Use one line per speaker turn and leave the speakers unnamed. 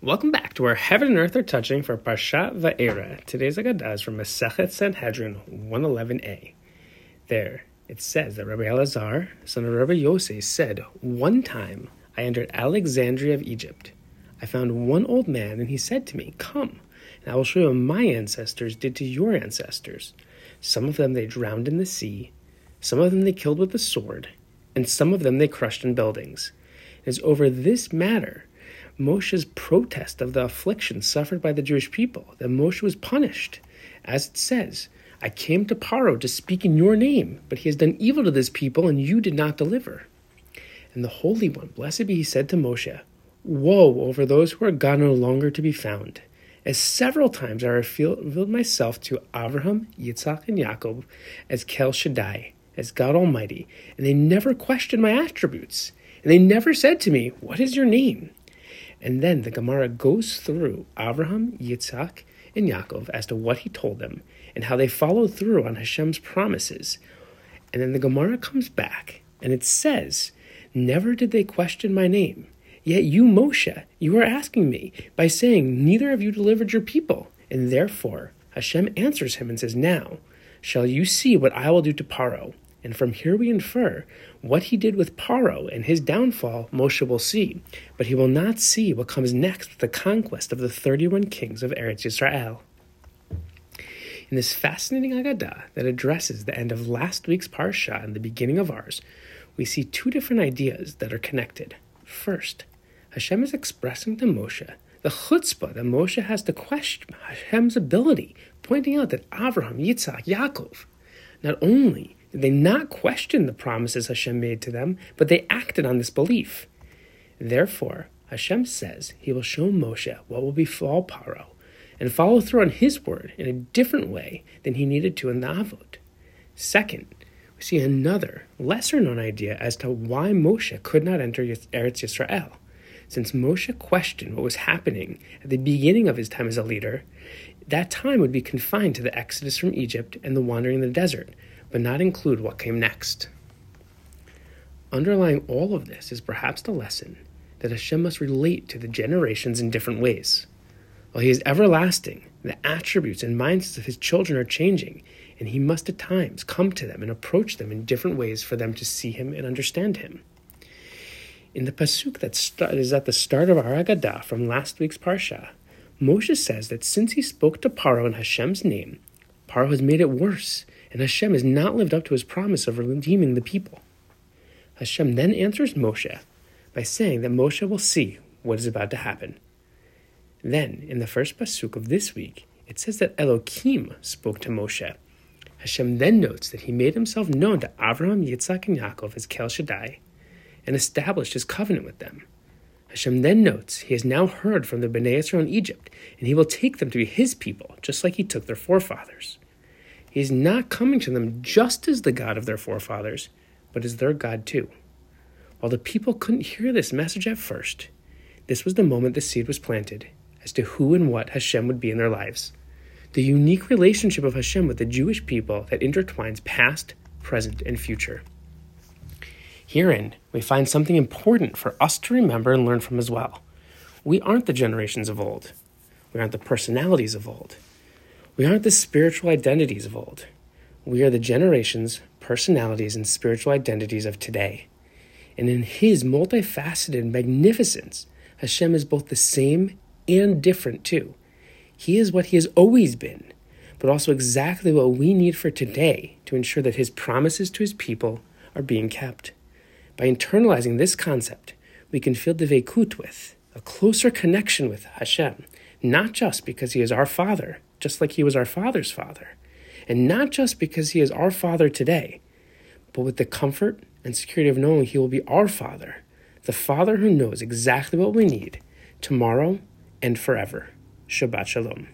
Welcome back to where heaven and earth are touching for Parshat Va'era. Today's Agadah is from Masechet Sanhedrin 111a. There, it says that Rabbi Elazar, son of Rabbi Yosef, said, One time I entered Alexandria of Egypt. I found one old man, and he said to me, Come, and I will show you what my ancestors did to your ancestors. Some of them they drowned in the sea, some of them they killed with the sword, and some of them they crushed in buildings. It is over this matter Moshe's protest of the affliction suffered by the Jewish people, that Moshe was punished. As it says, I came to Paro to speak in your name, but he has done evil to this people, and you did not deliver. And the Holy One, blessed be he, said to Moshe, Woe over those who are gone no longer to be found. As several times I revealed myself to Abraham, Yitzhak, and Yaakov as Kel Shaddai, as God Almighty, and they never questioned my attributes. And they never said to me, What is your name? And then the Gemara goes through Abraham, Yitzhak, and Yaakov as to what he told them and how they followed through on Hashem's promises. And then the Gemara comes back and it says, Never did they question my name. Yet you, Moshe, you are asking me by saying, Neither have you delivered your people. And therefore, Hashem answers him and says, Now shall you see what I will do to Paro. And from here we infer what he did with Paro and his downfall, Moshe will see, but he will not see what comes next with the conquest of the 31 kings of Eretz Yisrael. In this fascinating Agadah that addresses the end of last week's Parsha and the beginning of ours, we see two different ideas that are connected. First, Hashem is expressing to Moshe the chutzpah that Moshe has to question Hashem's ability, pointing out that Avraham, Yitzhak, Yaakov, not only they not questioned the promises Hashem made to them, but they acted on this belief. Therefore, Hashem says he will show Moshe what will befall Paro and follow through on his word in a different way than he needed to in the Avot. Second, we see another, lesser known idea as to why Moshe could not enter Eretz Yisrael. Since Moshe questioned what was happening at the beginning of his time as a leader, that time would be confined to the exodus from Egypt and the wandering in the desert, but not include what came next. Underlying all of this is perhaps the lesson that Hashem must relate to the generations in different ways. While He is everlasting, the attributes and mindsets of His children are changing, and He must at times come to them and approach them in different ways for them to see Him and understand Him. In the pasuk that start, is at the start of our Agadah from last week's parsha, Moshe says that since he spoke to Paro in Hashem's name, Paro has made it worse and Hashem has not lived up to his promise of redeeming the people. Hashem then answers Moshe by saying that Moshe will see what is about to happen. Then, in the first pasuk of this week, it says that Elohim spoke to Moshe. Hashem then notes that he made himself known to Abraham, Yitzhak, and Yaakov as Kel Shaddai, and established his covenant with them. Hashem then notes he has now heard from the Bnei Israel in Egypt, and he will take them to be his people, just like he took their forefathers. He's not coming to them just as the God of their forefathers, but as their God too. While the people couldn't hear this message at first, this was the moment the seed was planted as to who and what Hashem would be in their lives. The unique relationship of Hashem with the Jewish people that intertwines past, present, and future. Herein, we find something important for us to remember and learn from as well. We aren't the generations of old. We aren't the personalities of old. We aren't the spiritual identities of old. We are the generations, personalities, and spiritual identities of today. And in His multifaceted magnificence, Hashem is both the same and different too. He is what He has always been, but also exactly what we need for today to ensure that His promises to His people are being kept. By internalizing this concept, we can feel dveikut with, a closer connection with Hashem, not just because He is our Father, just like he was our father's father. And not just because he is our father today, but with the comfort and security of knowing he will be our father, the father who knows exactly what we need tomorrow and forever. Shabbat Shalom.